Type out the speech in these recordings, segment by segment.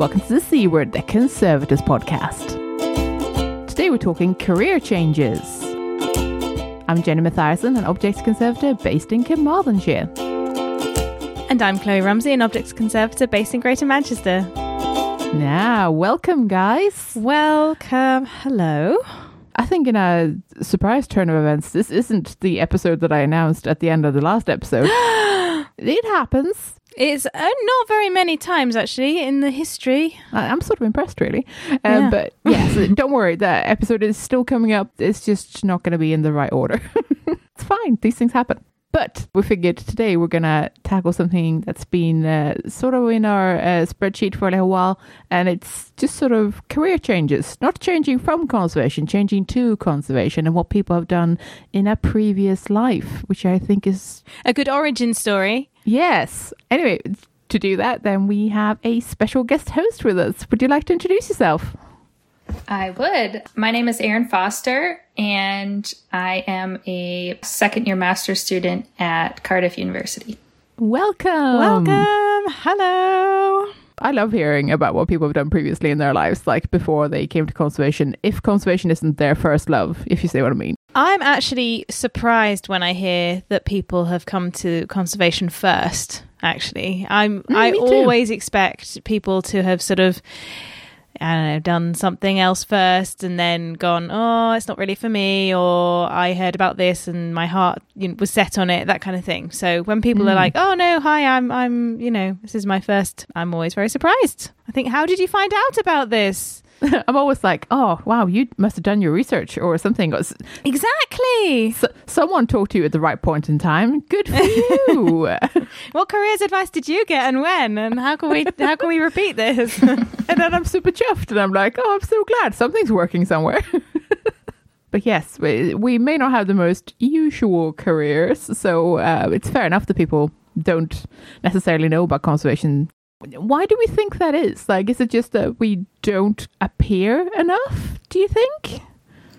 Welcome to the C Word, the Conservators podcast. Today we're talking career changes. I'm Jenny Mathiasson, an Objects Conservator based in Carmarthenshire. And I'm Kloe Rumsey, an Objects Conservator based in Greater Manchester. Now, welcome, guys. Welcome. Hello. I think in a surprise turn of events, this isn't the episode that I announced at the end of the last episode. it happens. It's uh, not very many times actually in the history. I- I'm sort of impressed, really. Um, Yeah. But yes, don't worry. That episode is still coming up. It's just not going to be in the right order. it's fine. These things happen. But we figured today we're going to tackle something that's been uh, sort of in our uh, spreadsheet for a little while, and it's just sort of career changes, not changing from conservation, changing to conservation, and what people have done in a previous life, which I think is A good origin story. Yes. Anyway, to do that, then we have a special guest host with us. Would you like to introduce yourself? I would. My name is Erin Foster, and I am a second year master's student at Cardiff University. Welcome. Welcome. Hello. I love hearing about what people have done previously in their lives, like before they came to conservation, if conservation isn't their first love, if you see what I mean. I'm actually surprised when I hear that people have come to conservation first. Actually, I'm. I me too. always expect people to have sort of, I don't know, done something else first and then gone. Oh, it's not really for me, or I heard about this and my heart you know, was set on it. That kind of thing. So when people Mm. are like, "Oh no, hi, I'm, I'm, you know, this is my first," I'm always very surprised. I think, how did you find out about this? I'm always like, oh, wow, you must have done your research or something. Exactly. s- someone talked to you at the right point in time. Good for you. What careers advice did you get and when? And how can we how can we repeat this? and then I'm super chuffed and I'm like, oh, I'm so glad something's working somewhere. but yes, we, we may not have the most usual careers, so uh, it's fair enough that people don't necessarily know about conservation. Why do we think that is? Like, is it just that we don't appear enough? Do you think?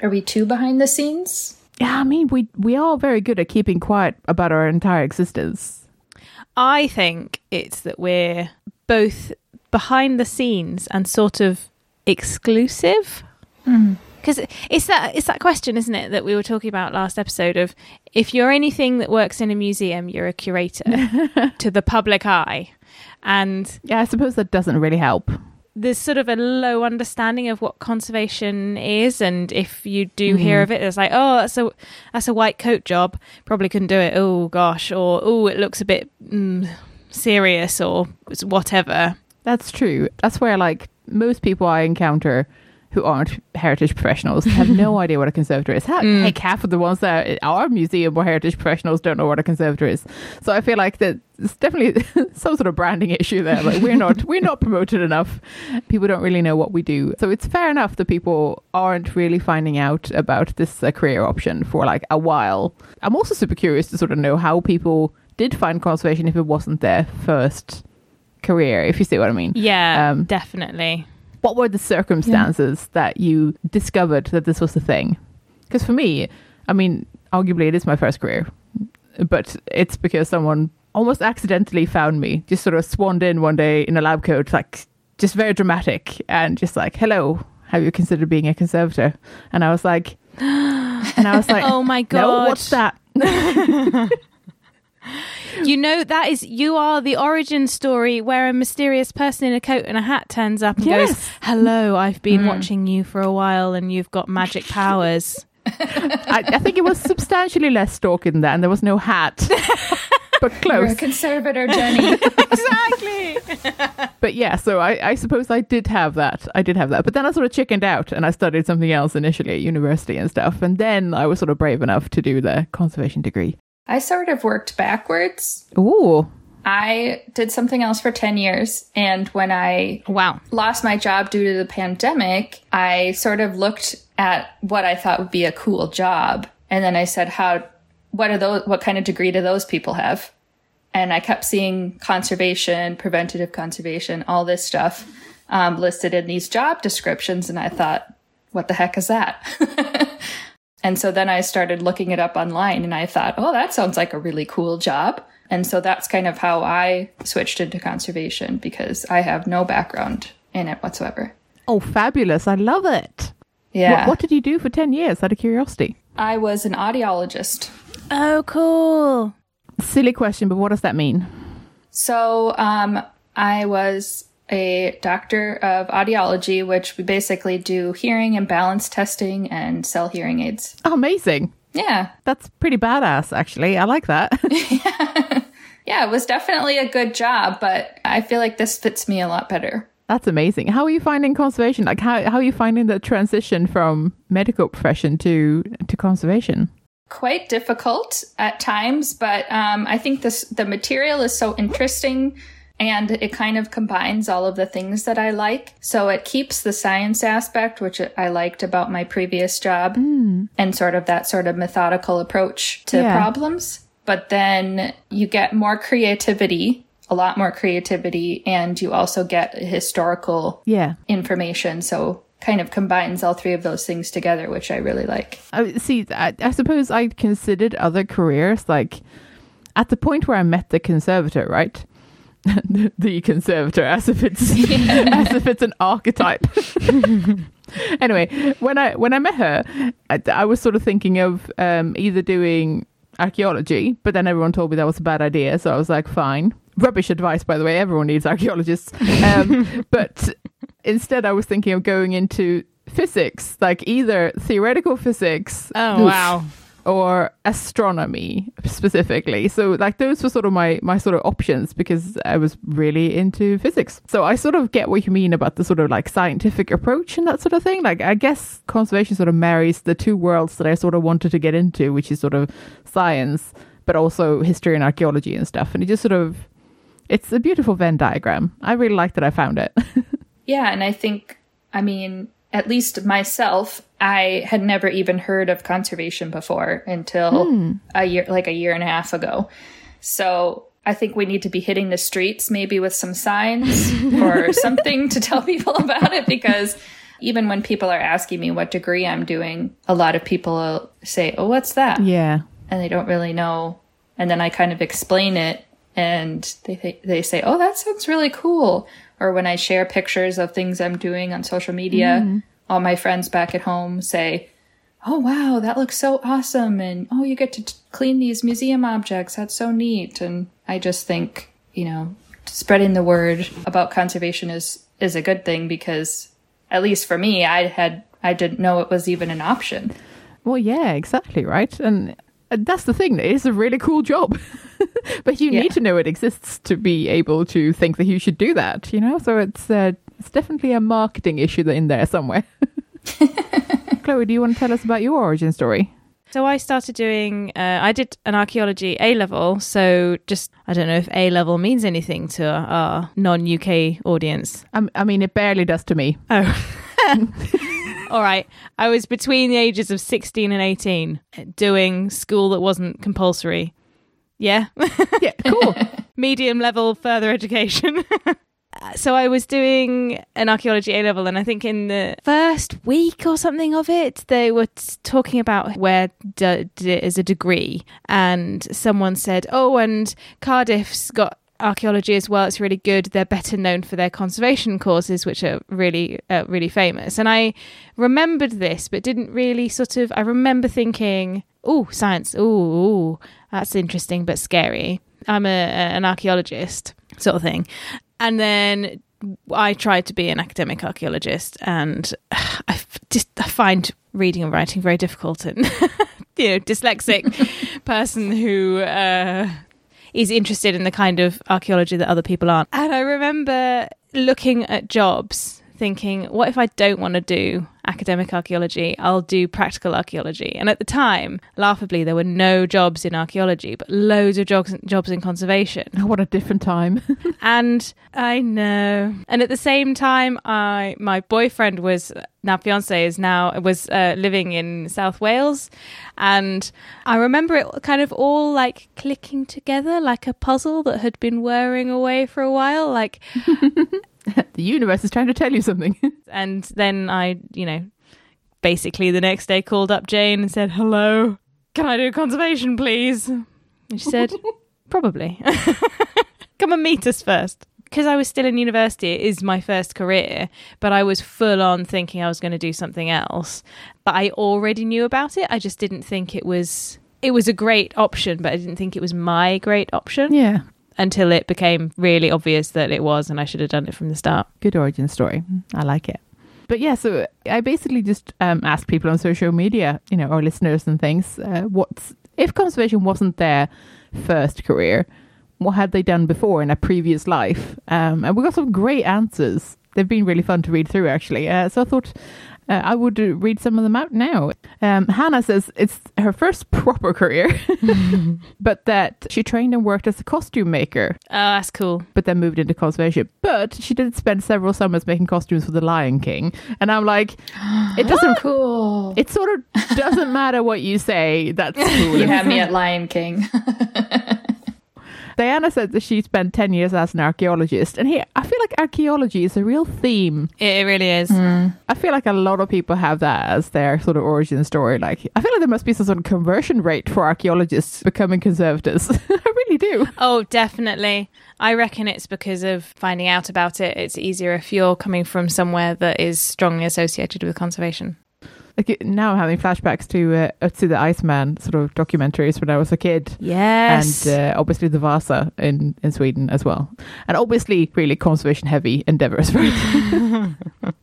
Are we too behind the scenes? Yeah, I mean, we we are very good at keeping quiet about our entire existence. I think it's that we're both behind the scenes and sort of exclusive. Hmm. Because it's that it's that question, isn't it, that we were talking about last episode of if you're anything that works in a museum, you're a curator to the public eye, and Yeah, I suppose that doesn't really help. there's sort of a low understanding of what conservation is and if you do hear of it it's like oh that's a that's a white coat job. Probably couldn't do it. Oh gosh. Or oh it looks a bit mm, serious or whatever. That's true. That's where like most people I encounter who aren't heritage professionals have no idea what a conservator is. Heck, half of the ones that are museum or heritage professionals don't know what a conservator is. So I feel like that it's definitely some sort of branding issue there. Like we're not we're not promoted enough. People don't really know what we do. So it's fair enough that people aren't really finding out about this uh, career option for like a while. I'm also super curious to sort of know how people did find conservation if it wasn't their first career, if you see what I mean. yeah Um, definitely What were the circumstances that you discovered that this was the thing? Because for me, I mean, arguably it is my first career, but it's because someone almost accidentally found me, just sort of swanned in one day in a lab coat, like just very dramatic, and just like, hello, have you considered being a conservator? And I was like, and I was like, oh my god no, what's that? you know that is you are the origin story where a mysterious person in a coat and a hat turns up and goes hello i've been mm. watching you for a while and you've got magic powers I, I think it was substantially less stalking than that, and there was no hat, but You're close. a conservator, Jenny. exactly But yeah, so I, I suppose I did have that. I did have that. But then I sort of chickened out and I studied something else initially at university and stuff. And then I was sort of brave enough to do the conservation degree. I sort of worked backwards. Ooh. I did something else for 10 years, and when I wow lost my job due to the pandemic, I sort of looked at what I thought would be a cool job. And then I said, how, what are those, what kind of degree do those people have? And I kept seeing conservation, preventative conservation, all this stuff um, listed in these job descriptions. And I thought, what the heck is that? and so then I started looking it up online and I thought, oh, that sounds like a really cool job. And so that's kind of how I switched into conservation because I have no background in it whatsoever. Oh, fabulous. I love it. Yeah. What, what did you do for 10 years out of curiosity? I was an audiologist. Oh, cool. Silly question, but what does that mean? So um, I was a doctor of audiology, which we basically do hearing and balance testing and sell hearing aids. Oh, amazing. Yeah. That's pretty badass, actually. I like that. Yeah, it was definitely a good job, but I feel like this fits me a lot better. That's amazing. How are you finding conservation? Like, how, how are you finding the transition from medical profession to, to conservation? Quite difficult at times, but um, I think this the material is so interesting and it kind of combines all of the things that I like. So it keeps the science aspect, which I liked about my previous job, hmm. and sort of that sort of methodical approach to Yeah. problems. But then you get more creativity, a lot more creativity, and you also get historical Yeah. information. So kind of combines all three of those things together, which I really like. I, see, I, I suppose I considered other careers like at the point where I met the conservator, right? the, conservator, as if it's as if it's an archetype. anyway, when I when I met her, I, I was sort of thinking of um, either doing archaeology, but then everyone told me that was a bad idea, so I was like, fine. Rubbish advice, by the way. Everyone needs archaeologists. Um, but instead, I was thinking of going into physics, like either theoretical physics. Oh, wow. Or astronomy specifically. So like those were sort of my my sort of options because I was really into physics. So I sort of get what you mean about the sort of like scientific approach and that sort of thing. Like I guess conservation sort of marries the two worlds that I sort of wanted to get into, which is sort of science, but also history and archaeology and stuff. And it just sort of it's a beautiful Venn diagram. I really like that I found it. Yeah, and I think, I mean, at least myself, I had never even heard of conservation before until hmm. a year, like a year and a half ago. So I think we need to be hitting the streets maybe with some signs or something to tell people about it because even when people are asking me what degree I'm doing, a lot of people say, Oh, what's that? yeah. and they don't really know. And then I kind of explain it, and they th- they say, "Oh, that sounds really cool." Or when I share pictures of things I'm doing on social media, all my friends back at home say, "Oh, wow, that looks so awesome!" And "Oh, you get to t- clean these museum objects. That's so neat." And I just think, you know, spreading the word about conservation is is a good thing because, at least for me, I had I didn't know it was even an option. Well, yeah, exactly, right? And uh, that's the thing. It is a really cool job. but you Yeah. need to know it exists to be able to think that you should do that, you know? So it's uh, it's definitely a marketing issue in there somewhere. Kloe, do you want to tell us about your origin story? So I started doing. Uh, I did an archaeology A level. So just I don't know if A level means anything to our non UK audience. Um, I mean, it barely does to me. Oh. All right. I was between the ages of 16 and 18 doing school that wasn't compulsory. Yeah. Yeah, cool. Medium level further education. so I was doing an archaeology A level, and I think in the first week or something of it, they were t- talking about where d- d- is a degree, and someone said, "Oh, and Cardiff's got." Archaeology as well. It's really good. They're better known for their conservation courses, which are really, uh, really famous. And I remembered this, but didn't really sort of. I remember thinking, "Oh, science. Oh, that's interesting, but scary." I'm a, an archaeologist, sort of thing. And then I tried to be an academic archaeologist, and I just I find reading and writing very difficult, and you know, dyslexic person who uh, is interested in the kind of archaeology that other people aren't. And I remember looking at jobs, thinking, what if I don't want to do academic archaeology? I'll do practical archaeology. And at the time, laughably, there were no jobs in archaeology, but loads of jobs jobs in conservation. Oh, what a different time. And I know. And at the same time, I my boyfriend was now fiance is now was uh, living in South Wales, and I remember it kind of all like clicking together like a puzzle that had been whirring away for a while. Like, the universe is trying to tell you something. and then I, you know, basically the next day called up Jane and said, "Hello, can I do conservation, please?" And she said, "Probably." Come and meet us first. because I was still in university, it is my first career, but I was full on thinking I was going to do something else. But I already knew about it. I just didn't think it was it was a great option, but I didn't think it was my great option Yeah. Until it became really obvious that it was and I should have done it from the start. Good origin story. I like it. But yeah, so I basically just um, asked people on social media, you know, our listeners and things, uh, what's if conservation wasn't their first career, what had they done before in a previous life? Um, and we got some great answers. They've been really fun to read through, actually. Uh, so I thought uh, I would uh, read some of them out now. Um, Hannah says it's her first proper career, but that she trained and worked as a costume maker Oh, that's cool. but then moved into conservation. But she did spend several summers making costumes for the Lion King, and I'm like, it doesn't. Cool. It sort of doesn't matter what you say. That's cool. You have me at Lion King. Diana said that she spent ten years as an archaeologist, and here I like archaeology is a real theme. It, it really is. Hmm. I feel like a lot of people have that as their sort of origin story. Like, I feel like there must be some sort of conversion rate for archaeologists becoming conservators. I really do. Oh, definitely. I reckon it's because of finding out about it. It's easier if you're coming from somewhere that is strongly associated with conservation. Like now, I'm having flashbacks to uh, Ötzi the Iceman sort of documentaries when I was a kid. Yes. and uh, obviously the Vasa in, in Sweden as well. And obviously, really conservation heavy endeavors, right?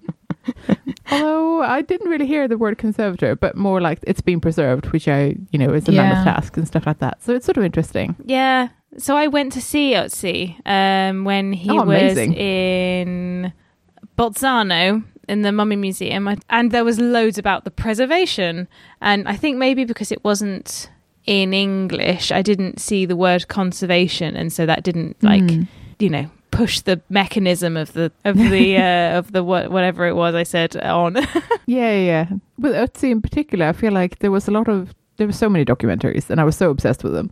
Although I didn't really hear the word conservator, but more like it's been preserved, which I, you know, is a mammoth Yeah. task and stuff like that. So it's sort of interesting. yeah. So I went to see Ötzi um, when he Oh, was in Bolzano in the Mummy Museum, and there was loads about the preservation. And I think maybe because it wasn't in English, I didn't see the word conservation, and so that didn't like Mm. you know push the mechanism of the of the uh, of the what whatever it was I said on. Yeah, yeah, yeah. With Ötzi in particular, I feel like there was a lot of there were so many documentaries, and I was so obsessed with them.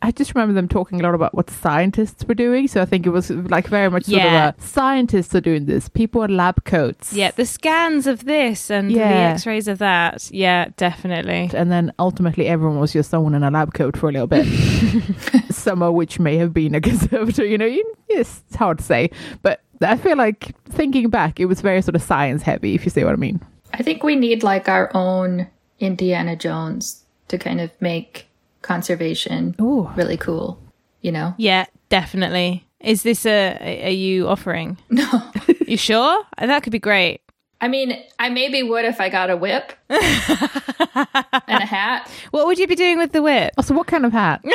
I just remember them talking a lot about what scientists were doing. So I think it was like very much sort Yeah. of a scientists are doing this. People in lab coats. yeah, the scans of this and the X-rays of that. Yeah, definitely. and then ultimately everyone was just someone in a lab coat for a little bit. Some of which may have been a conservator, you know. You, yes, it's hard to say, but I feel like thinking back, it was very sort of science heavy, if you see what I mean. I think we need like our own Indiana Jones to kind of make conservation Oh, really cool, you know? Yeah, definitely. Is this a are you offering? No. You sure? That could be great. I mean, I maybe would if I got a whip and a hat. What would you be doing with the whip? oh, so what kind of hat?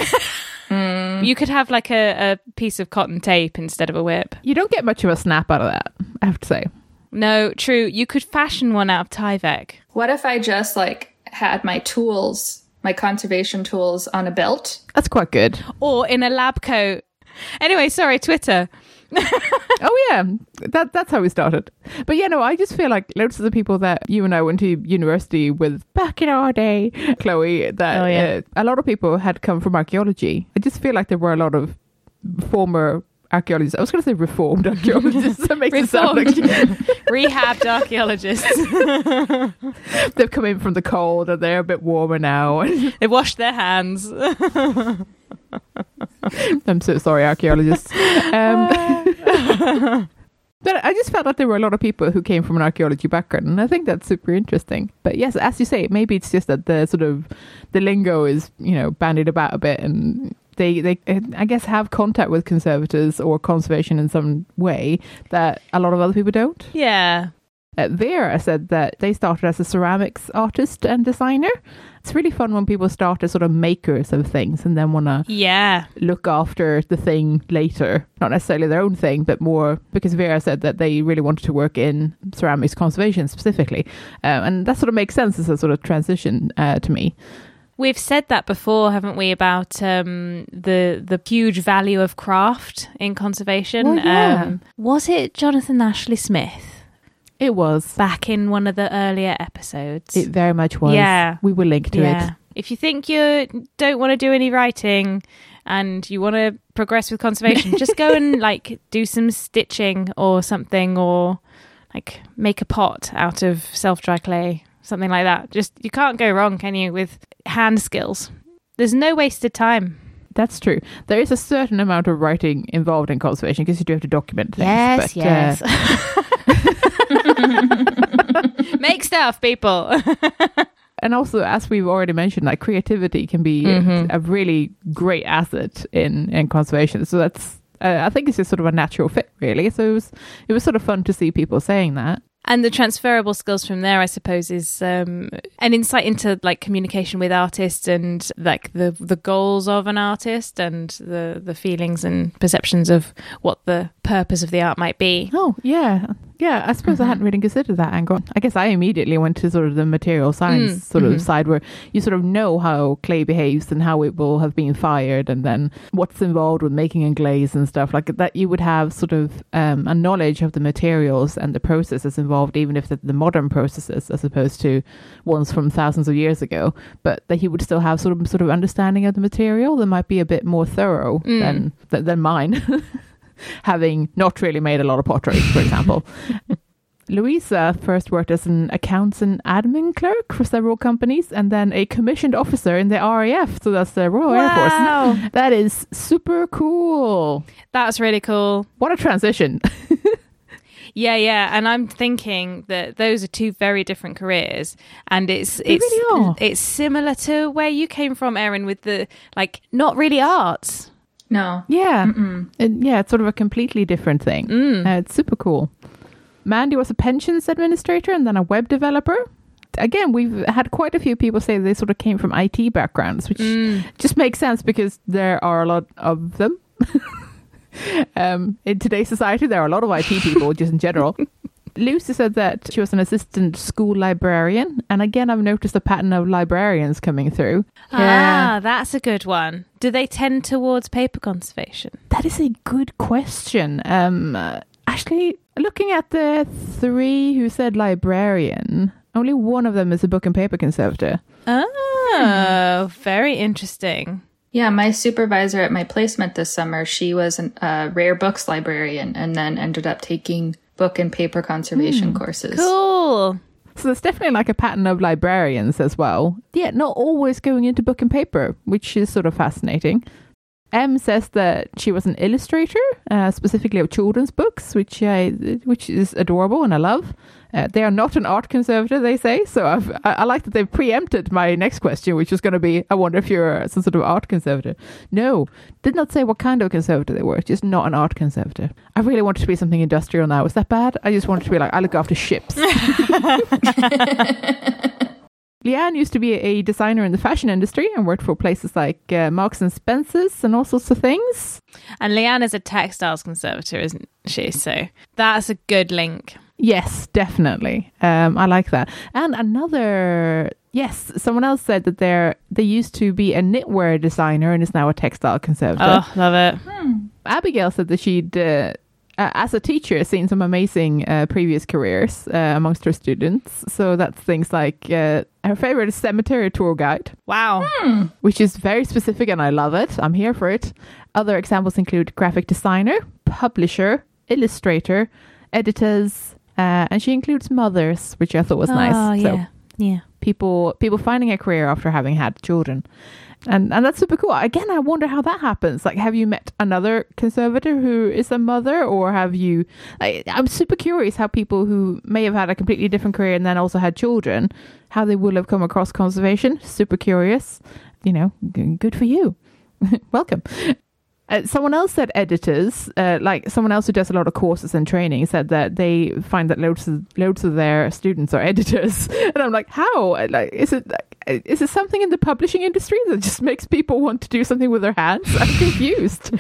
Hmm. You could have like a, a piece of cotton tape instead of a whip. You don't get much of a snap out of that, I have to say. No, true. You could fashion one out of Tyvek. What if I just like had my tools, my conservation tools on a belt? That's quite good. Or in a lab coat. Anyway, sorry, Twitter. Oh yeah, that that's how we started. But yeah, no, I just feel like loads of the people that you and I went to university with back in our day, Kloe, that Oh, yeah. uh, a lot of people had come from archaeology. I just feel like there were a lot of former archaeologists. I was going to say reformed archaeologists. that makes it sound like Rehabbed archaeologists. they've come in from the cold and they're a bit warmer now. They've washed their hands. I'm so sorry, archaeologists. Um, but I just felt like there were a lot of people who came from an archaeology background, and I think that's super interesting. But yes, as you say, maybe it's just that the sort of the lingo is you know bandied about a bit, and they they uh, I guess have contact with conservators or conservation in some way that a lot of other people don't. yeah. Uh, Vera said that they started as a ceramics artist and designer. It's really fun when people start as sort of makers of things and then want to Yeah. look after the thing later. Not necessarily their own thing, but more because Vera said that they really wanted to work in ceramics conservation specifically. Uh, and that sort of makes sense as a sort of transition uh, to me. We've said that before, haven't we, about um, the the huge value of craft in conservation? Well, yeah. um, was it Jonathan Ashley Smith It was. back in one of the earlier episodes? It very much was. Yeah. We will link to yeah. it. If you think you don't want to do any writing and you want to progress with conservation, just go and like do some stitching or something, or like make a pot out of self dry clay, something like that. Just you can't go wrong, can you, with hand skills? There's no wasted time. That's true. There is a certain amount of writing involved in conservation because you do have to document things. Yes, but, yes. uh, Make stuff, people. and also, as we've already mentioned, like creativity can be Mhm. a really great asset in in conservation. So that's. Uh, I think it's just sort of a natural fit, really. So it was, it was sort of fun to see people saying that. And the transferable skills from there, I suppose, is um, an insight into like communication with artists and like the the goals of an artist and the the feelings and perceptions of what the purpose of the art might be. Oh, yeah. Yeah, I suppose I hadn't really considered that angle. I guess I immediately went to sort of the material science Mm, sort mhm. of side where you sort of know how clay behaves and how it will have been fired and then what's involved with making a glaze and stuff like that. You would have sort of um, a knowledge of the materials and the processes involved, even if the modern processes as opposed to ones from thousands of years ago. But that he would still have sort of sort of understanding of the material that might be a bit more thorough Mm. than than, than mine. having not really made a lot of pottery, for example. Louisa first worked as an accounts and admin clerk for several companies and then a commissioned officer in the RAF, so that's the Royal Air Force. Wow. That is super cool. That's really cool. What a transition. Yeah, yeah, and I'm thinking that those are two very different careers, and it's They it's really it's similar to where you came from, Erin, with the like not really arts. No. yeah. Mm-mm. Yeah, it's sort of a completely different thing. Mm. Uh, it's super cool. Mandy was a pensions administrator and then a web developer. Again, we've had quite a few people say they sort of came from IT backgrounds, which Mm. just makes sense because there are a lot of them. um, in today's society, there are a lot of IT people, just in general. Lucy said that she was an assistant school librarian, and again, I've noticed a pattern of librarians coming through. Ah, that's a good one. Do they tend towards paper conservation? That is a good question. Um, actually, looking at the three who said librarian, only one of them is a book and paper conservator. Oh, very interesting. Yeah, my supervisor at my placement this summer, she was a uh, rare books librarian and then ended up taking book and paper conservation hmm, courses. Cool. So there's definitely like a pattern of librarians as well. Yeah, not always going into book and paper, which is sort of fascinating. M says that she was an illustrator, uh, specifically of children's books, which I, which is adorable and I love. Uh, they are not an art conservator, they say. So I've, I, I like that they've preempted my next question, which is going to be, I wonder if you're some sort of art conservator. No, did not say what kind of conservator they were. Just not an art conservator. I really wanted to be something industrial now. Is that bad? I just wanted to be like, I look after ships. Leanne used to be a designer in the fashion industry and worked for places like uh, Marks and Spencers and all sorts of things. And Leanne is a textiles conservator, isn't she? So that's a good link. Yes, definitely. Um, I like that. And another, yes, someone else said that they're they used to be a knitwear designer and is now a textile conservator. Oh, love it. Abigail said that she'd, uh, uh, as a teacher, seen some amazing uh, previous careers uh, amongst her students. So that's things like uh, her favorite is cemetery tour guide. Wow. which is very specific and I love it. I'm here for it. Other examples include graphic designer, publisher, illustrator, editors, uh, and she includes mothers, which I thought was Oh, nice. So yeah. Yeah. people people finding a career after having had children. And and that's super cool. Again, I wonder how that happens. Like, have you met another conservator who is a mother, or have you? I, I'm super curious how people who may have had a completely different career and then also had children, how they will have come across conservation. Super curious. You know, good for you. Welcome. Uh, someone else said editors, uh, like someone else who does a lot of courses and training, said that they find that loads of loads of their students are editors, and I'm like, how? Like, is it like, is it something in the publishing industry that just makes people want to do something with their hands? I'm confused.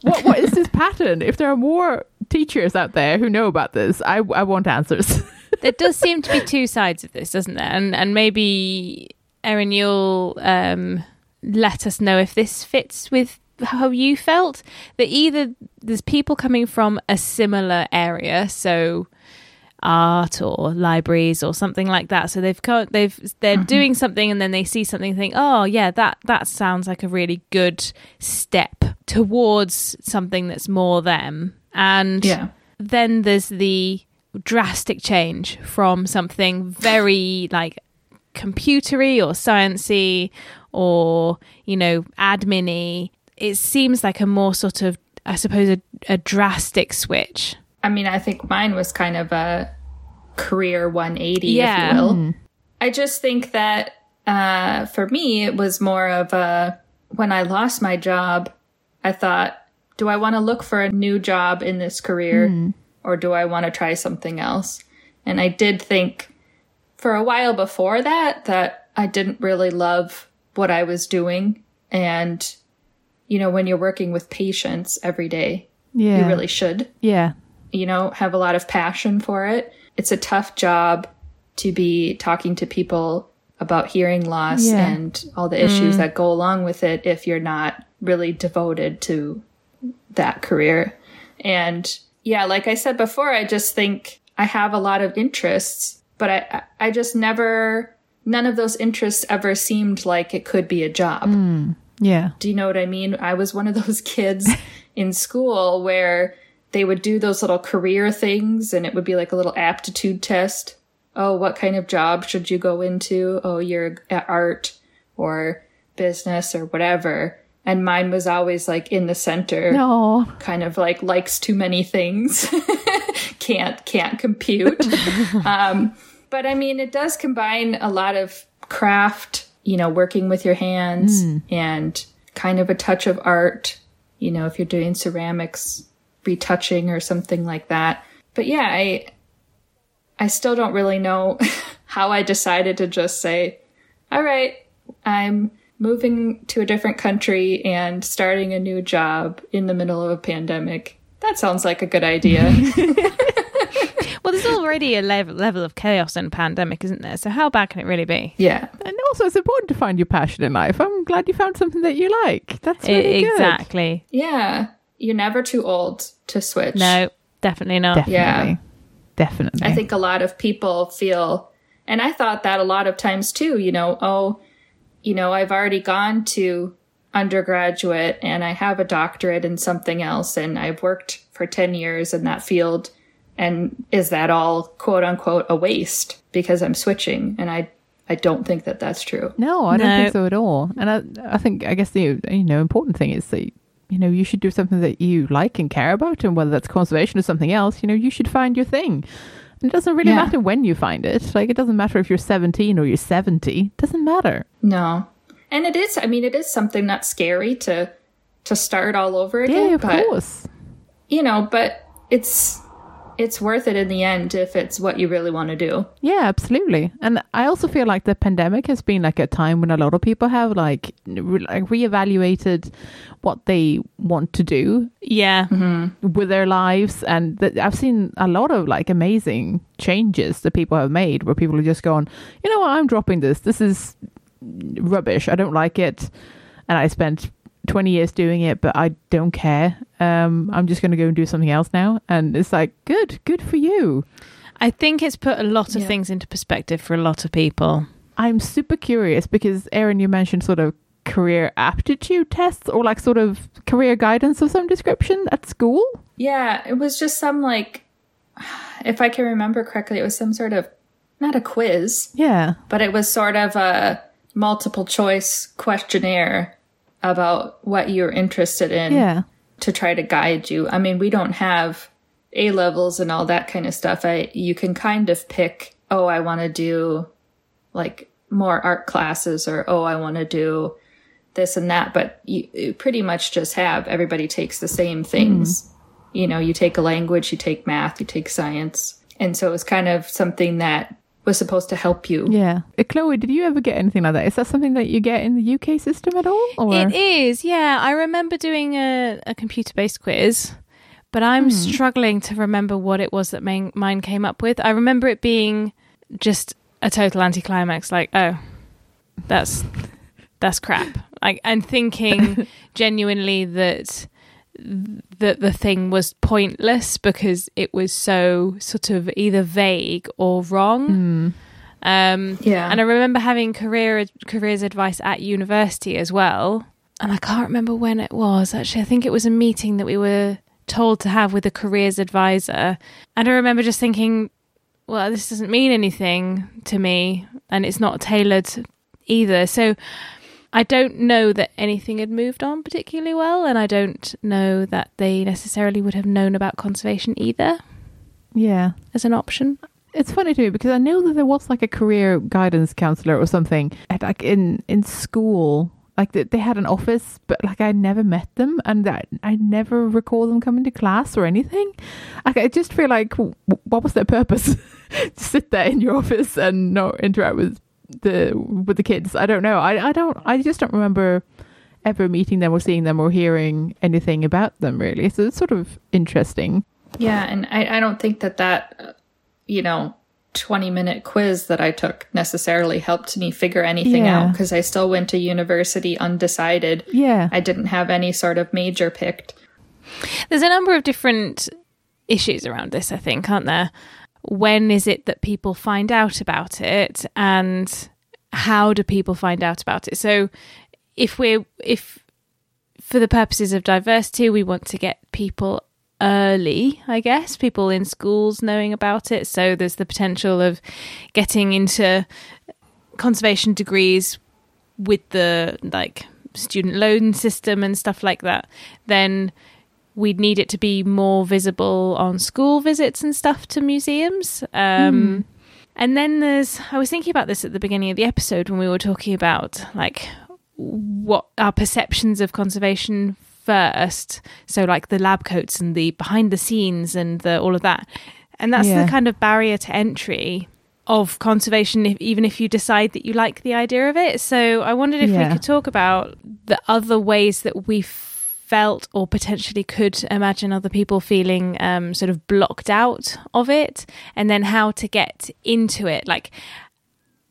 what what is this pattern? If there are more teachers out there who know about this, I I want answers. there does seem to be two sides of this, doesn't there? And and maybe Erin, you'll um, let us know if this fits with how you felt. That either there's people coming from a similar area, so art or libraries or something like that. So they've co- they've they're mm-hmm. doing something and then they see something think, oh yeah, that that sounds like a really good step towards something that's more them. And Yeah. then there's the drastic change from something very like computery or sciency or you know admin it seems like a more sort of, I suppose, a, a drastic switch. I mean, I think mine was kind of a career 180, Yeah. if you will. I just think that uh, for me, it was more of a when I lost my job, I thought, do I want to look for a new job in this career or do I want to try something else? And I did think for a while before that that I didn't really love what I was doing. And, you know, when you're working with patients every day, Yeah. you really should Yeah. you know, have a lot of passion for it. It's a tough job to be talking to people about hearing loss Yeah. and all the issues mm. that go along with it if you're not really devoted to that career. And yeah, like I said before, I just think I have a lot of interests, but I, I just never, none of those interests ever seemed like it could be a job. Mm. Yeah. Do you know what I mean? I was one of those kids in school where they would do those little career things and it would be like a little aptitude test. Oh, what kind of job should you go into? Oh, you're at art or business or whatever. And mine was always like in the center, No. kind of like likes too many things. can't, can't compute. um, but I mean, it does combine a lot of craft, you know, working with your hands mm. and kind of a touch of art, you know, if you're doing ceramics, retouching or something like that. But yeah, I, I still don't really know how I decided to just say, all right, I'm moving to a different country and starting a new job in the middle of a pandemic. That sounds like a good idea. Well, there's already a level, level of chaos and pandemic, isn't there? So how bad can it really be? yeah. And also, it's important to find your passion in life. I'm glad you found something that you like. That's really E- good. exactly. Yeah. You're never too old to switch. No, definitely not. Definitely. Yeah. Definitely. I think a lot of people feel, and I thought that a lot of times too, you know, oh, you know, I've already gone to undergraduate and I have a doctorate in something else and I've worked for 10 years in that field. And is that all quote unquote a waste because I'm switching? And I, I don't think that that's true. No, I don't No. think so at all. And I, I think, I guess the you know important thing is that you know you should do something that you like and care about, and whether that's conservation or something else, you know, you should find your thing. And it doesn't really Yeah. matter when you find it. Like it doesn't matter if you're 17 or you're 70. It doesn't matter. No. And it is, I mean, it is something that's scary to, to start all over again. Yeah, of but course. you know, but it's it's worth it in the end if it's what you really want to do. Yeah, absolutely. And I also feel like the pandemic has been like a time when a lot of people have like re- like reevaluated what they want to do Yeah. Mm-hmm. with their lives and that I've seen a lot of like amazing changes that people have made where people are just going, you know what, I'm dropping this. This is rubbish. I don't like it. And I spent 20 years doing it, but I don't care. Um, I'm just going to go and do something else now. And it's like, good, good for you. I think it's put a lot of Yeah. things into perspective for a lot of people. I'm super curious because Erin, you mentioned sort of career aptitude tests or like sort of career guidance of some description at school. Yeah, it was just some like if I can remember correctly, it was some sort of not a quiz, Yeah. but it was sort of a multiple choice questionnaire about what you're interested in Yeah. to try to guide you. I mean, we don't have A levels and all that kind of stuff. I you can kind of pick, oh, I want to do like more art classes or oh, I want to do this and that, but you, you pretty much just have everybody takes the same things. Mm-hmm. You know, you take a language, you take math, you take science. And so it was kind of something that was supposed to help you. Yeah. Uh, Kloe, did you ever get anything like that? Is that something that you get in the UK system at all? Or It is, yeah. I remember doing a, a computer based quiz, but I'm struggling to remember what it was that main, mine came up with. I remember it being just a total anticlimax, like, oh, that's that's crap. Like, and thinking genuinely that that the thing was pointless because it was so sort of either vague or wrong. Um, Yeah. and I remember having career careers advice at university as well. And I can't remember when it was. Actually, I think it was a meeting that we were told to have with a careers advisor. And I remember just thinking, well, this doesn't mean anything to me and it's not tailored either. So I don't know that anything had moved on particularly well, and I don't know that they necessarily would have known about conservation either Yeah. as an option. It's funny to me because I know that there was like a career guidance counselor or something at, like in in school. Like they, they had an office, but like I never met them, and I, I never recall them coming to class or anything. Like, I just feel like, what was their purpose? Sit there in your office and not interact with the with the kids. I don't know. I I don't. I just don't remember ever meeting them or seeing them or hearing anything about them really. So it's sort of interesting. Yeah, and I, I don't think that that, uh, you know, 20 minute quiz that I took necessarily helped me figure anything Yeah. out because I still went to university undecided. Yeah. I didn't have any sort of major picked. There's a number of different issues around this, I think, aren't there? When is it that people find out about it, and how do people find out about it? So, if we're if for the purposes of diversity, we want to get people early, I guess, people in schools knowing about it. So there's the potential of getting into conservation degrees with the like student loan system and stuff like that. Then we'd need it to be more visible on school visits and stuff to museums. Um, And then there's, I was thinking about this at the beginning of the episode when we were talking about like what our perceptions of conservation first. So, like the lab coats and the behind the scenes and the, all of that. And that's Yeah. the kind of barrier to entry of conservation, if, even if you decide that you like the idea of it. So, I wondered if Yeah. we could talk about the other ways that we felt or potentially could imagine other people feeling um, sort of blocked out of it, and then how to get into it. Like,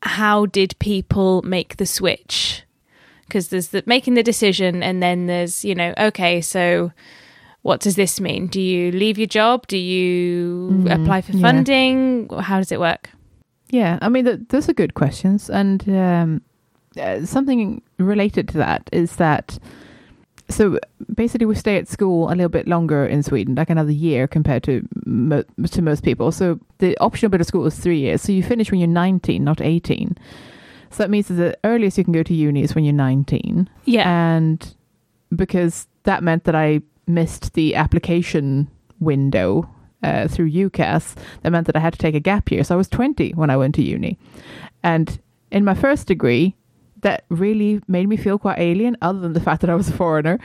how did people make the switch? Because there's the making the decision, and then there's, you know, okay, so what does this mean? Do you leave your job? Do you apply for yeah. funding? How does it work? Yeah, I mean, th- those are good questions, and um, uh, something related to that is that. So basically, we stay at school a little bit longer in Sweden, like another year compared to mo- to most people. So the optional bit of school is three years. So you finish when you're 19, not 18. So that means that the earliest you can go to uni is when you're 19. Yeah. And because that meant that I missed the application window uh, through UCAS, that meant that I had to take a gap year. So I was 20 when I went to uni. And in my first degree, that really made me feel quite alien, other than the fact that I was a foreigner,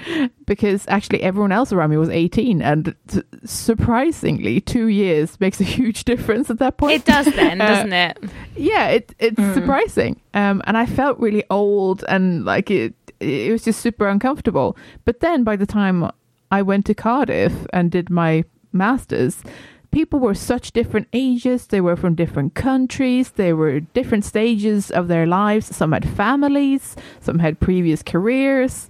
because actually everyone else around me was 18. And t- surprisingly, two years makes a huge difference at that point. It does then, Uh, doesn't it? yeah, it, it's surprising. Um, and I felt really old and like it, it was just super uncomfortable. But then by the time I went to Cardiff and did my master's, people were such different ages. They were from different countries. They were different stages of their lives. Some had families, some had previous careers.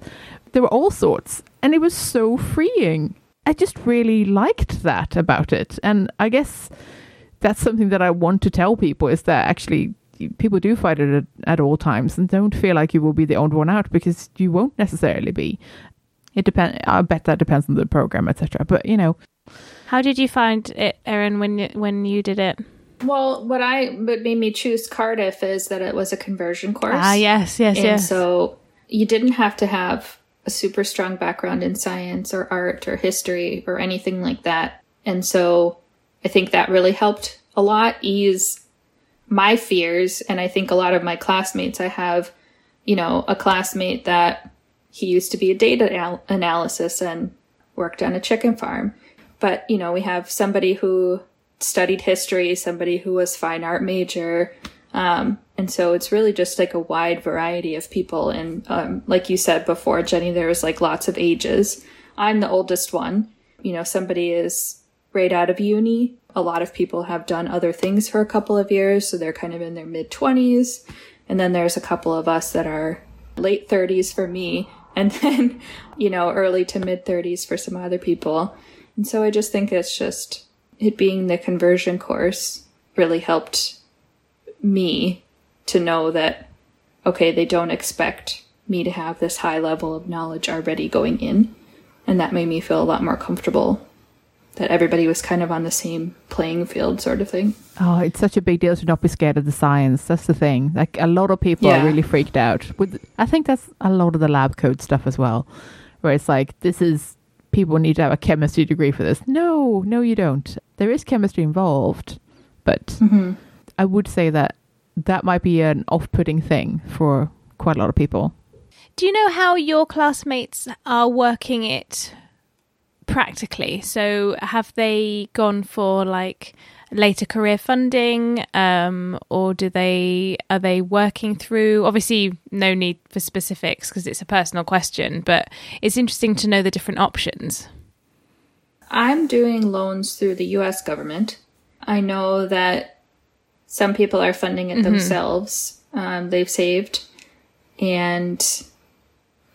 There were all sorts. And it was so freeing. I just really liked that about it. And I guess that's something that I want to tell people is that actually people do fight it at, at all times and don't feel like you will be the odd one out because you won't necessarily be. It depend. I bet that depends on the program, etc. But you know, How did you find it, Erin, when you, when you did it? Well, what I what made me choose Cardiff is that it was a conversion course. Ah, yes, yes, and yes. so you didn't have to have a super strong background in science or art or history or anything like that. And so I think that really helped a lot ease my fears. And I think a lot of my classmates, I have, you know, a classmate that he used to be a data anal- analysis and worked on a chicken farm. But, you know, we have somebody who studied history, somebody who was fine art major, um, and so it's really just like a wide variety of people. And um, like you said before, Jenny, there was like lots of ages. I'm the oldest one. You know, somebody is right out of uni. A lot of people have done other things for a couple of years, so they're kind of in their mid 20s. And then there's a couple of us that are late 30s for me, and then, you know, early to mid 30s for some other people. And so I just think it's just it being the conversion course really helped me to know that okay they don't expect me to have this high level of knowledge already going in and that made me feel a lot more comfortable that everybody was kind of on the same playing field, sort of thing. Oh, it's such a big deal to not be scared of the science. That's the thing. Like a lot of people Yeah. are really freaked out. With I think that's a lot of the lab coat stuff as well, where it's like this is people need to have a chemistry degree for this. No, no, you don't. There is chemistry involved, but Mm-hmm. I would say that that might be an off-putting thing for quite a lot of people. Do you know how your classmates are working it practically? So, have they gone for like later career funding, um, or do they are they working through? Obviously, no need for specifics because it's a personal question, but it's interesting to know the different options. I'm doing loans through the US government. I know that some people are funding it themselves. Um, they've saved. And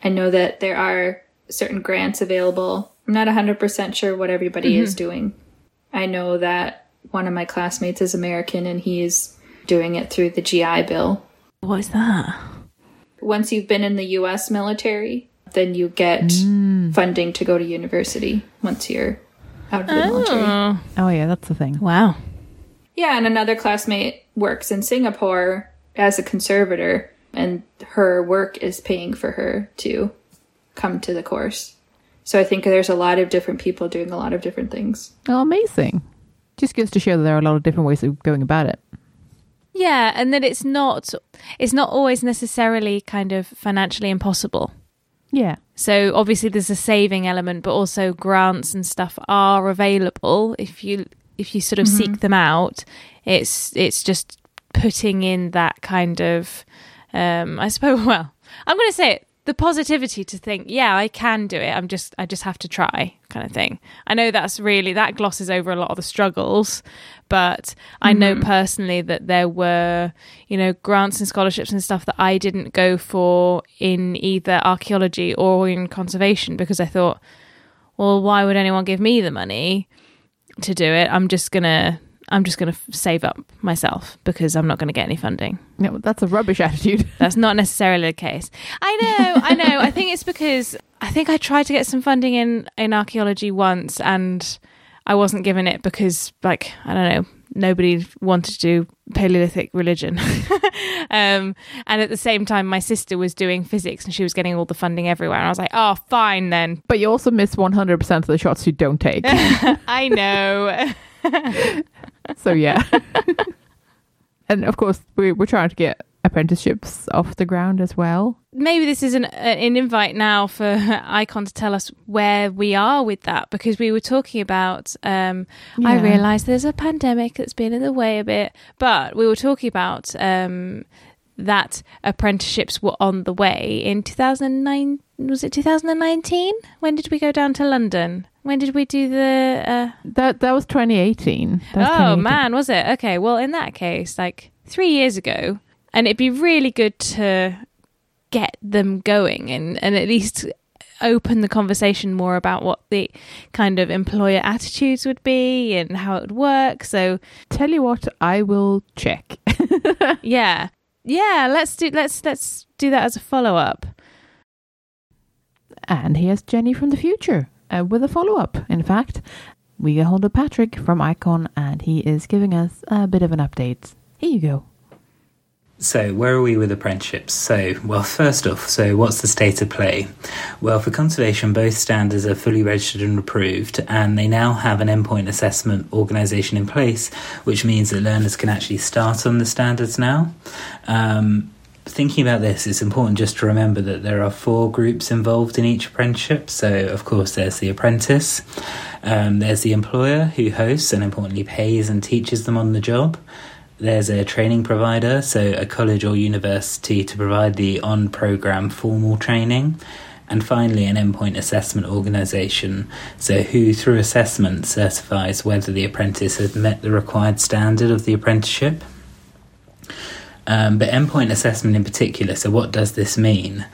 I know that there are certain grants available. I'm not 100% sure what everybody is doing. I know that one of my classmates is American and he's doing it through the GI Bill. What is that? Once you've been in the US military, then you get mm. funding to go to university once you're out of the military. Oh, Oh yeah, that's the thing. wow. Yeah, and another classmate works in Singapore as a conservator, and her work is paying for her to come to the course. So I think there's a lot of different people doing a lot of different things. Oh, amazing. Just goes to show that there are a lot of different ways of going about it. Yeah, and that it's not it's not always necessarily kind of financially impossible. Yeah. So obviously there's a saving element, but also grants and stuff are available if you if you sort of seek them out. It's it's just putting in that kind of um I suppose well, I'm going to say it the positivity to think, yeah, I can do it. I'm just I just have to try kind of thing. I know that's really that glosses over a lot of the struggles, but I know mm-hmm. personally that there were, you know, grants and scholarships and stuff that I didn't go for in either archaeology or in conservation because I thought, well, why would anyone give me the money to do it? I'm just going to I'm just going to save up myself because I'm not going to get any funding. No, that's a rubbish attitude. That's not necessarily the case. I know, I know. I think it's because I think I tried to get some funding in in archaeology once, and I wasn't given it because, like, I don't know, nobody wanted to do Paleolithic religion. um, and at the same time, my sister was doing physics, and she was getting all the funding everywhere. And I was like, oh, fine then. But you also miss 100% of the shots you don't take. I know. So yeah. and of course, we, we're trying to get apprenticeships off the ground as well. maybe this is an an invite now for Icon to tell us where we are with that because we were talking about. Um, I realise there's a pandemic that's been in the way a bit, but we were talking about um, that apprenticeships were on the way in 2009. Was it 2019? When did we go down to London? When did we do the? Uh, That that was 2018. That was oh 2018. man, was it? Okay, well, in that case, like three years ago, and it'd be really good to get them going and, and at least open the conversation more about what the kind of employer attitudes would be and how it would work. So Tell you what, I will check. yeah, yeah, let's do let's let's do that as a follow up. And here's Jenny from the future uh, with a follow up. In fact, we get hold of Patrick from Icon and he is giving us a bit of an update. Here you go. So, where are we with apprenticeships? So, well, first off, so what's the state of play? Well, for conservation, both standards are fully registered and approved, and they now have an endpoint assessment organisation in place, which means that learners can actually start on the standards now. Um, thinking about this, it's important just to remember that there are four groups involved in each apprenticeship. So, of course, there's the apprentice, um, there's the employer who hosts and importantly pays and teaches them on the job. There's a training provider, so a college or university to provide the on program formal training. And finally, an endpoint assessment organisation, so who, through assessment, certifies whether the apprentice has met the required standard of the apprenticeship. Um, but endpoint assessment in particular, so what does this mean?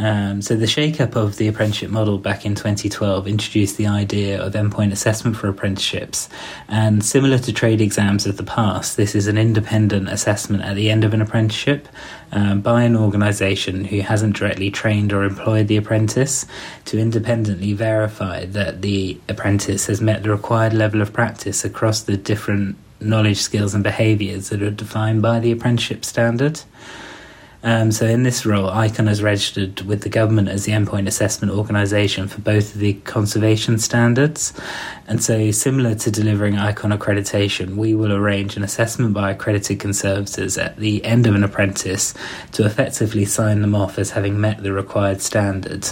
Um, so the shake-up of the apprenticeship model back in 2012 introduced the idea of endpoint assessment for apprenticeships. And similar to trade exams of the past, this is an independent assessment at the end of an apprenticeship um, by an organisation who hasn't directly trained or employed the apprentice to independently verify that the apprentice has met the required level of practice across the different knowledge, skills, and behaviours that are defined by the apprenticeship standard. Um, so in this role, ICON has registered with the government as the endpoint assessment organisation for both of the conservation standards. And so similar to delivering ICON accreditation, we will arrange an assessment by accredited conservators at the end of an apprentice to effectively sign them off as having met the required standard.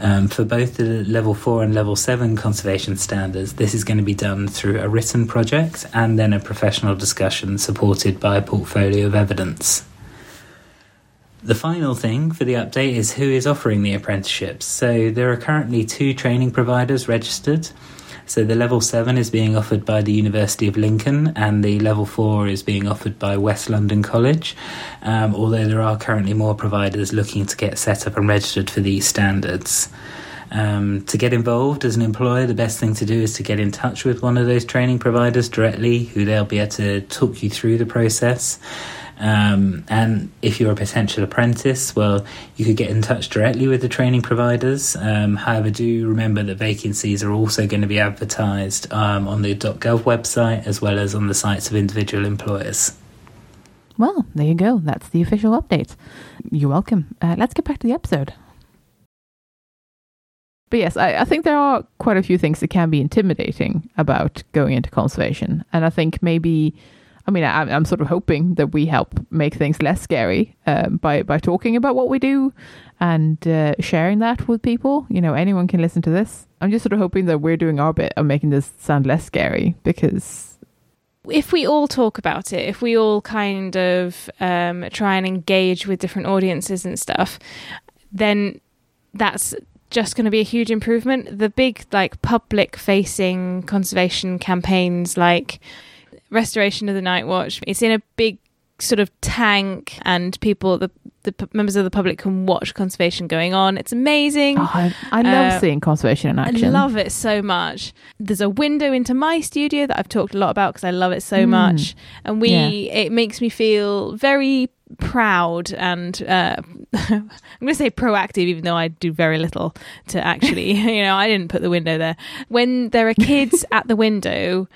Um, for both the level 4 and level 7 conservation standards, this is going to be done through a written project and then a professional discussion supported by a portfolio of evidence. The final thing for the update is who is offering the apprenticeships. So there are currently two training providers registered. So the level 7 is being offered by the University of Lincoln and the level 4 is being offered by West London College. Um, although there are currently more providers looking to get set up and registered for these standards. Um, to get involved as an employer, the best thing to do is to get in touch with one of those training providers directly, who they'll be able to talk you through the process. Um, and if you're a potential apprentice, well, you could get in touch directly with the training providers. Um, however, do remember that vacancies are also going to be advertised um, on the .gov website as well as on the sites of individual employers. Well, there you go. That's the official update. You're welcome. Uh, let's get back to the episode. But yes, I, I, think there are quite a few things that can be intimidating about going into conservation. And I think maybe I mean, I, am sort of hoping that we help make things less scary um, by by talking about what we do and uh, sharing that with people. You know, anyone can listen to this. I'm just sort of hoping that we're doing our bit of making this sound less scary because if we all talk about it, if we all kind of um, try and engage with different audiences and stuff, then that's just going to be a huge improvement. The big, like, public facing conservation campaigns, like restoration of the Night Watch. It's in a big sort of tank, and people, the the p- members of the public can watch conservation going on. It's amazing. Oh, I, I, love uh, seeing conservation in action. I love it so much. There's a window into my studio that I've talked a lot about because I love it so mm. much, and we yeah. it makes me feel very proud and uh, I'm going to say proactive, even though I do very little to actually, you know, I didn't put the window there. When there are kids at the window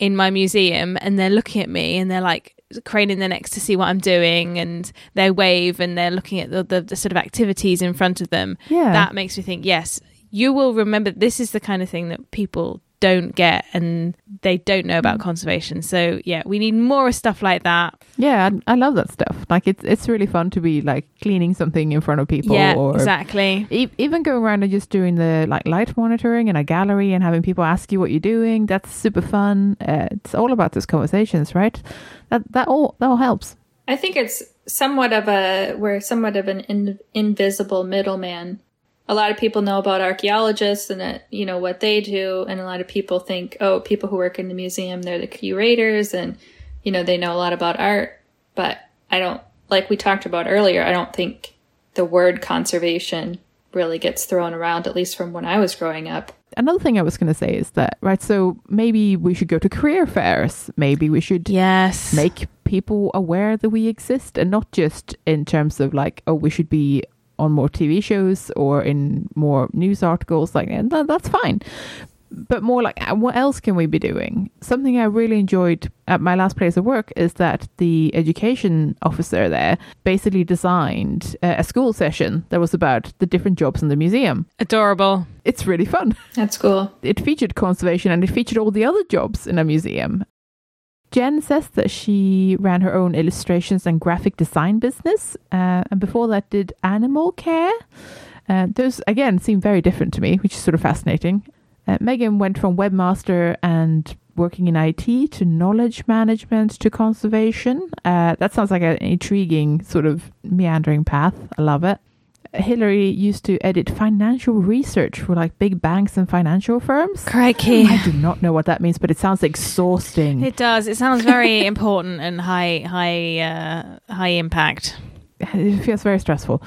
in my museum and they're looking at me and they're like craning their necks to see what I'm doing and they wave and they're looking at the, the, the, sort of activities in front of them. Yeah. That makes me think, yes, you will remember this is the kind of thing that people don't get and they don't know about conservation. So yeah, we need more stuff like that. Yeah, I, I, love that stuff. Like it's it's really fun to be like cleaning something in front of people. Yeah, or exactly. E- even going around and just doing the like light monitoring in a gallery and having people ask you what you're doing. That's super fun. Uh, it's all about those conversations, right? That that all that all helps. I think it's somewhat of a we're somewhat of an in, invisible middleman a lot of people know about archaeologists and that, you know, what they do. And a lot of people think, oh, people who work in the museum, they're the curators and, you know, they know a lot about art. But I don't, like we talked about earlier, I don't think the word conservation really gets thrown around, at least from when I was growing up. Another thing I was going to say is that, right, so maybe we should go to career fairs. Maybe we should yes. make people aware that we exist and not just in terms of like, oh, we should be on more TV shows or in more news articles, like that, that's fine. But more like, uh, what else can we be doing? Something I really enjoyed at my last place of work is that the education officer there basically designed a school session that was about the different jobs in the museum. Adorable. It's really fun. That's cool. It featured conservation and it featured all the other jobs in a museum. Jen says that she ran her own illustrations and graphic design business, uh, and before that did animal care. Uh, those again seem very different to me, which is sort of fascinating. Uh, Megan went from webmaster and working in IT to knowledge management to conservation. Uh, that sounds like an intriguing sort of meandering path. I love it. Hillary used to edit financial research for like big banks and financial firms. Crikey. I do not know what that means, but it sounds exhausting. It does. It sounds very important and high high uh, high impact. It feels very stressful.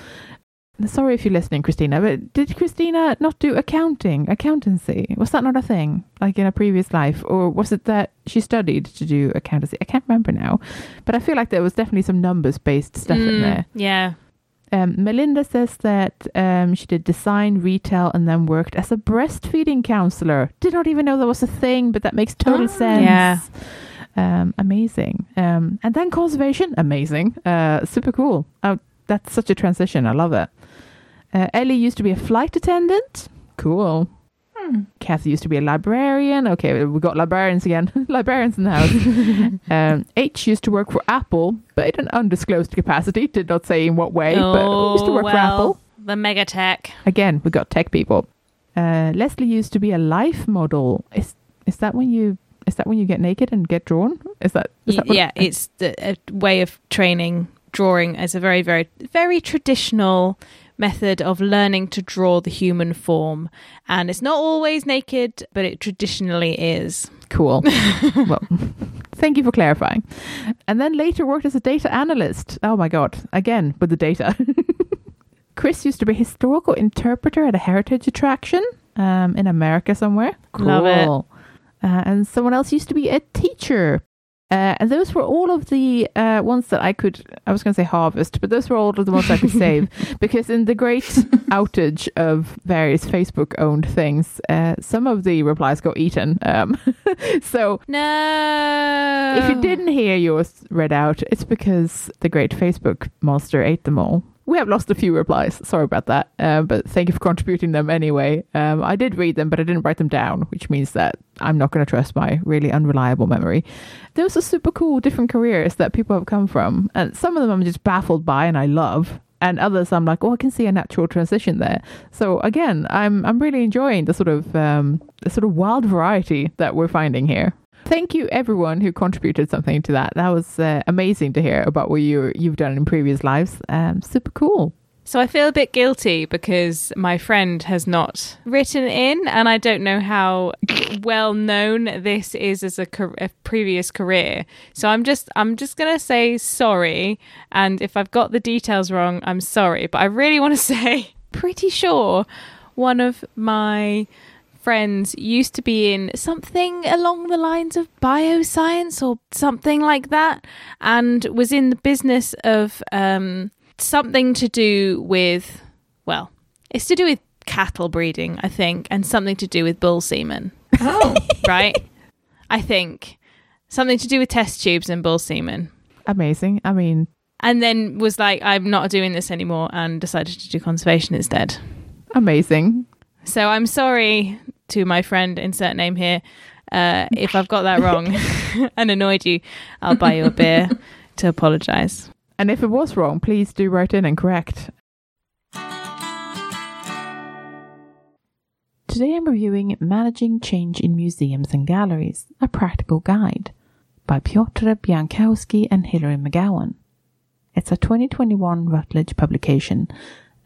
sorry if you're listening, Christina, but did Christina not do accounting, accountancy? Was that not a thing, like in a previous life? Or was it that she studied to do accountancy? I can't remember now. But I feel like there was definitely some numbers based stuff in Mm, there. Yeah. Um, Melinda says that um, she did design, retail, and then worked as a breastfeeding counselor. Did not even know that was a thing, but that makes total Ah. sense. Yeah. Um, amazing. Um, and then conservation. Amazing. Uh, super cool. Oh, that's such a transition. I love it. Uh, Ellie used to be a flight attendant. Cool. Kathy used to be a librarian. Okay, we got librarians again. librarians in the house. um, H used to work for Apple, but in an undisclosed capacity. Did not say in what way, but used to Oh, work for Apple. The megatech. Again, we got tech people. Uh, Leslie used to be a life model. Is is that when you is that when you get naked and get drawn? Is that, is that yeah, it's the, a way of training drawing as a very, very, very traditional method of learning to draw the human form. And it's not always naked, but it traditionally is. Cool. well, thank you for clarifying. And then later worked as a data analyst. Oh my god! Again with the data. Chris used to be a historical interpreter at a heritage attraction um, in America somewhere. Cool. Love it. Uh, and someone else used to be a teacher. Uh, and those were all of the uh, ones that I could, I was going to say harvest, but those were all of the ones I could save. Because in the great outage of various Facebook owned things, uh, some of the replies got eaten. Um, so No. if you didn't hear yours read out, it's because the great Facebook monster ate them all. We have lost a few replies. Sorry about that. Uh, but thank you for contributing them anyway. Um, I did read them, but I didn't write them down, which means that I'm not going to trust my really unreliable memory. Those are super cool, different careers that people have come from. And some of them I'm just baffled by and I love. And others I'm like, oh, I can see a natural transition there. So again, I'm I'm really enjoying the sort of um, the sort of wild variety that we're finding here. Thank you, everyone who contributed something to that. That was uh, amazing to hear about what you you've done in previous lives. Um, super cool. So I feel a bit guilty because my friend has not written in, and I don't know how well known this is as a, a previous career. So I'm just I'm just gonna say sorry, and if I've got the details wrong, I'm sorry. But I really want to say, pretty sure one of my friends used to be in something along the lines of bioscience or something like that, and was in the business of um, something to do with, well, it's to do with cattle breeding, I think, and something to do with bull semen, Oh, right? I think something to do with test tubes and bull semen. Amazing. I mean, And then was like, I'm not doing this anymore, and decided to do conservation instead. amazing. So I'm sorry to my friend, insert name here. Uh, if I've got that wrong and annoyed you, I'll buy you a beer to apologize. And if it was wrong, please do write in and correct. Today I'm reviewing Managing Change in Museums and Galleries, a practical guide by Piotr Bienkowski and Hilary McGowan. It's a 2021 Routledge publication,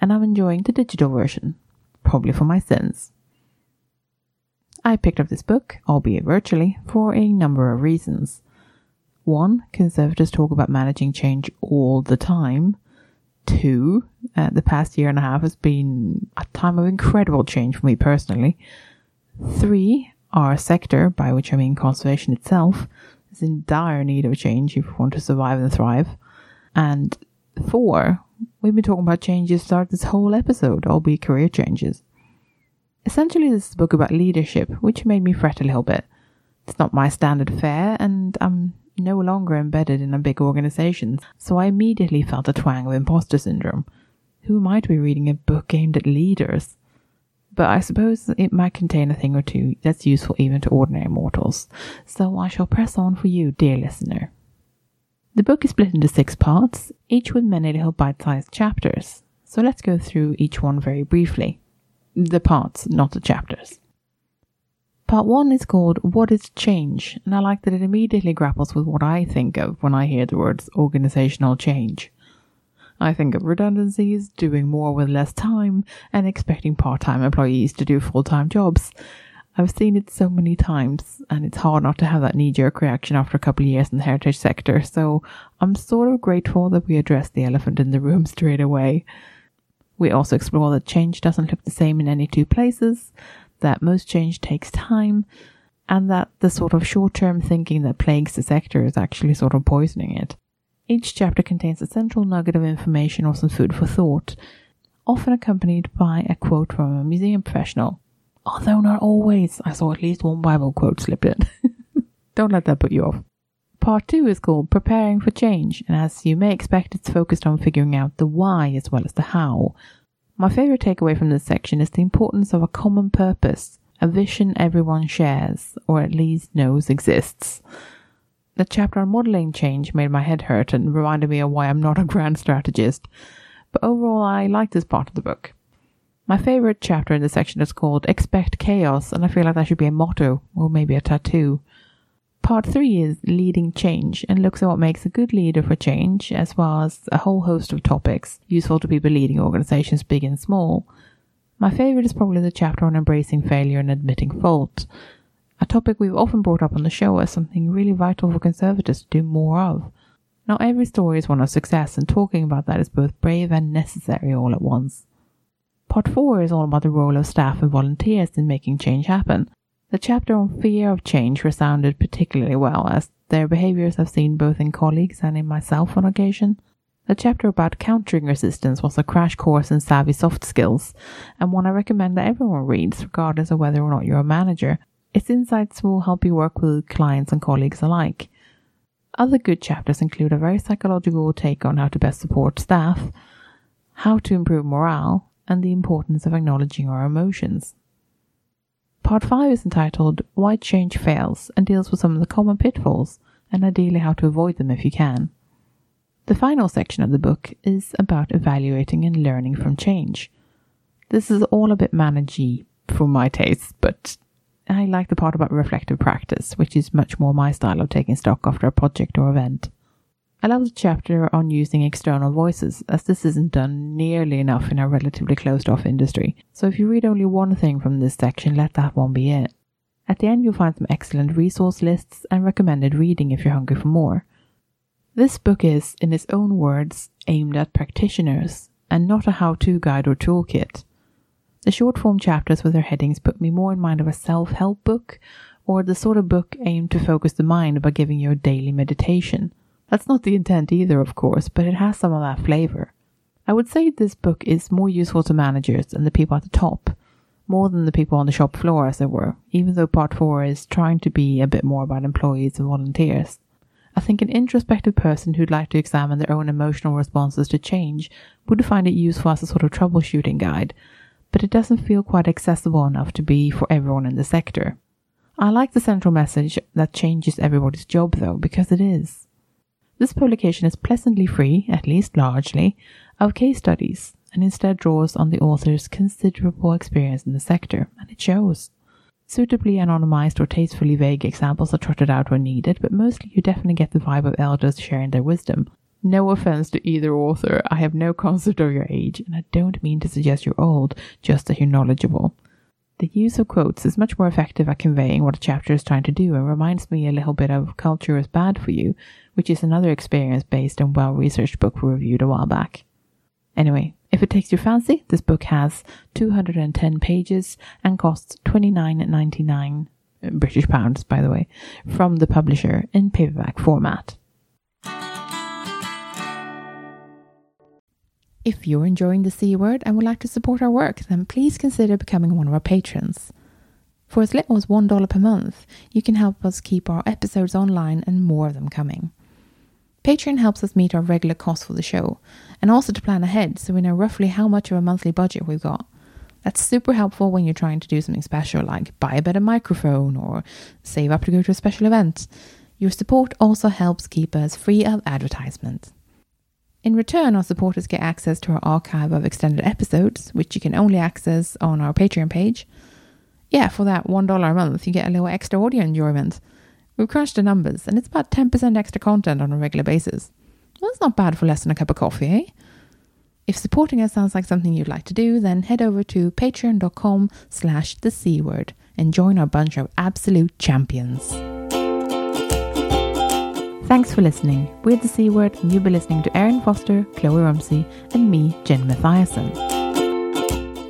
and I'm enjoying the digital version, probably for my sins. I picked up this book, albeit virtually, for a number of reasons. One, conservators talk about managing change all the time. Two, uh, the past year and a half has been a time of incredible change for me personally. Three, our sector, by which I mean conservation itself, is in dire need of change if we want to survive and thrive. And four, we've been talking about changes throughout this whole episode, albeit career changes. Essentially, this is a book about leadership, which made me fret a little bit. It's not my standard fare, and I'm no longer embedded in a big organization, so I immediately felt a twang of imposter syndrome. Who might be reading a book aimed at leaders? But I suppose it might contain a thing or two that's useful even to ordinary mortals, so I shall press on for you, dear listener. The book is split into six parts, each with many little bite sized chapters, so let's go through each one very briefly. The parts, not the chapters. Part one is called What is Change? And I like that it immediately grapples with what I think of when I hear the words organizational change. I think of redundancies, doing more with less time, and expecting part time employees to do full time jobs. I've seen it so many times, and it's hard not to have that knee jerk reaction after a couple of years in the heritage sector, so I'm sort of grateful that we addressed the elephant in the room straight away. We also explore that change doesn't look the same in any two places, that most change takes time, and that the sort of short term thinking that plagues the sector is actually sort of poisoning it. Each chapter contains a central nugget of information or some food for thought, often accompanied by a quote from a museum professional. Although not always, I saw at least one Bible quote slip in. Don't let that put you off. Part two is called Preparing for Change, and as you may expect, it's focused on figuring out the why as well as the how. My favorite takeaway from this section is the importance of a common purpose, a vision everyone shares, or at least knows exists. The chapter on modeling change made my head hurt and reminded me of why I'm not a grand strategist, but overall I like this part of the book. My favorite chapter in this section is called Expect Chaos, and I feel like that should be a motto, or maybe a tattoo. Part 3 is Leading Change and looks at what makes a good leader for change, as well as a whole host of topics useful to people leading organizations big and small. My favorite is probably the chapter on embracing failure and admitting fault, a topic we've often brought up on the show as something really vital for conservatives to do more of. Not every story is one of success, and talking about that is both brave and necessary all at once. Part 4 is all about the role of staff and volunteers in making change happen, the chapter on fear of change resounded particularly well, as their behaviors I've seen both in colleagues and in myself on occasion. The chapter about countering resistance was a crash course in savvy soft skills, and one I recommend that everyone reads, regardless of whether or not you're a manager. Its insights will help you work with clients and colleagues alike. Other good chapters include a very psychological take on how to best support staff, how to improve morale, and the importance of acknowledging our emotions. Part 5 is entitled Why Change Fails and deals with some of the common pitfalls and ideally how to avoid them if you can. The final section of the book is about evaluating and learning from change. This is all a bit managey for my tastes, but I like the part about reflective practice, which is much more my style of taking stock after a project or event. I love the chapter on using external voices, as this isn't done nearly enough in our relatively closed off industry. So if you read only one thing from this section, let that one be it. At the end, you'll find some excellent resource lists and recommended reading if you're hungry for more. This book is, in its own words, aimed at practitioners and not a how to guide or toolkit. The short form chapters with their headings put me more in mind of a self help book or the sort of book aimed to focus the mind by giving you a daily meditation. That's not the intent either, of course, but it has some of that flavor. I would say this book is more useful to managers and the people at the top, more than the people on the shop floor, as it were, even though part four is trying to be a bit more about employees and volunteers. I think an introspective person who'd like to examine their own emotional responses to change would find it useful as a sort of troubleshooting guide, but it doesn't feel quite accessible enough to be for everyone in the sector. I like the central message that change is everybody's job, though, because it is. This publication is pleasantly free, at least largely, of case studies and instead draws on the author's considerable experience in the sector, and it shows. Suitably anonymized or tastefully vague examples are trotted out when needed, but mostly you definitely get the vibe of elders sharing their wisdom. No offense to either author, I have no concept of your age, and I don't mean to suggest you're old, just that you're knowledgeable. The use of quotes is much more effective at conveying what a chapter is trying to do and reminds me a little bit of Culture is Bad for You, which is another experience based and well researched book we reviewed a while back. Anyway, if it takes your fancy, this book has 210 pages and costs 29.99 uh, British pounds, by the way, from the publisher in paperback format. If you're enjoying the C word and would like to support our work, then please consider becoming one of our patrons. For as little as $1 per month, you can help us keep our episodes online and more of them coming. Patreon helps us meet our regular costs for the show and also to plan ahead so we know roughly how much of a monthly budget we've got. That's super helpful when you're trying to do something special like buy a better microphone or save up to go to a special event. Your support also helps keep us free of advertisement. In return, our supporters get access to our archive of extended episodes, which you can only access on our Patreon page. Yeah, for that $1 a month, you get a little extra audio enjoyment. We've crunched the numbers, and it's about 10% extra content on a regular basis. Well, that's not bad for less than a cup of coffee, eh? If supporting us sounds like something you'd like to do, then head over to patreon.com slash the C word and join our bunch of absolute champions. Thanks for listening. We're the C word, and you'll be listening to Erin Foster, Kloe Rumsey, and me, Jen Mathiasson.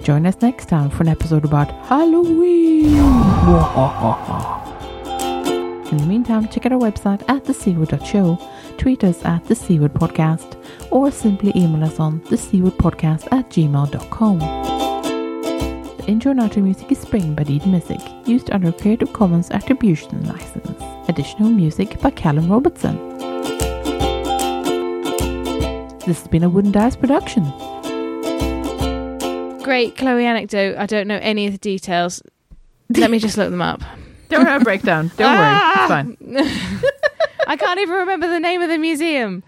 join us next time for an episode about Halloween. In the meantime, check out our website at thecword.show, tweet us at the CWord Podcast, or simply email us on thecwordpodcast at gmail.com. The intro and outro music is Spring by DDmyzik, used under a Creative Commons Attribution License. Additional music by Callum Robertson. This has been a Wooden Dice production. Great Kloe anecdote. I don't know any of the details. Let me just look them up. Don't worry, I'll break. Don't worry, it's fine. I can't even remember the name of the museum.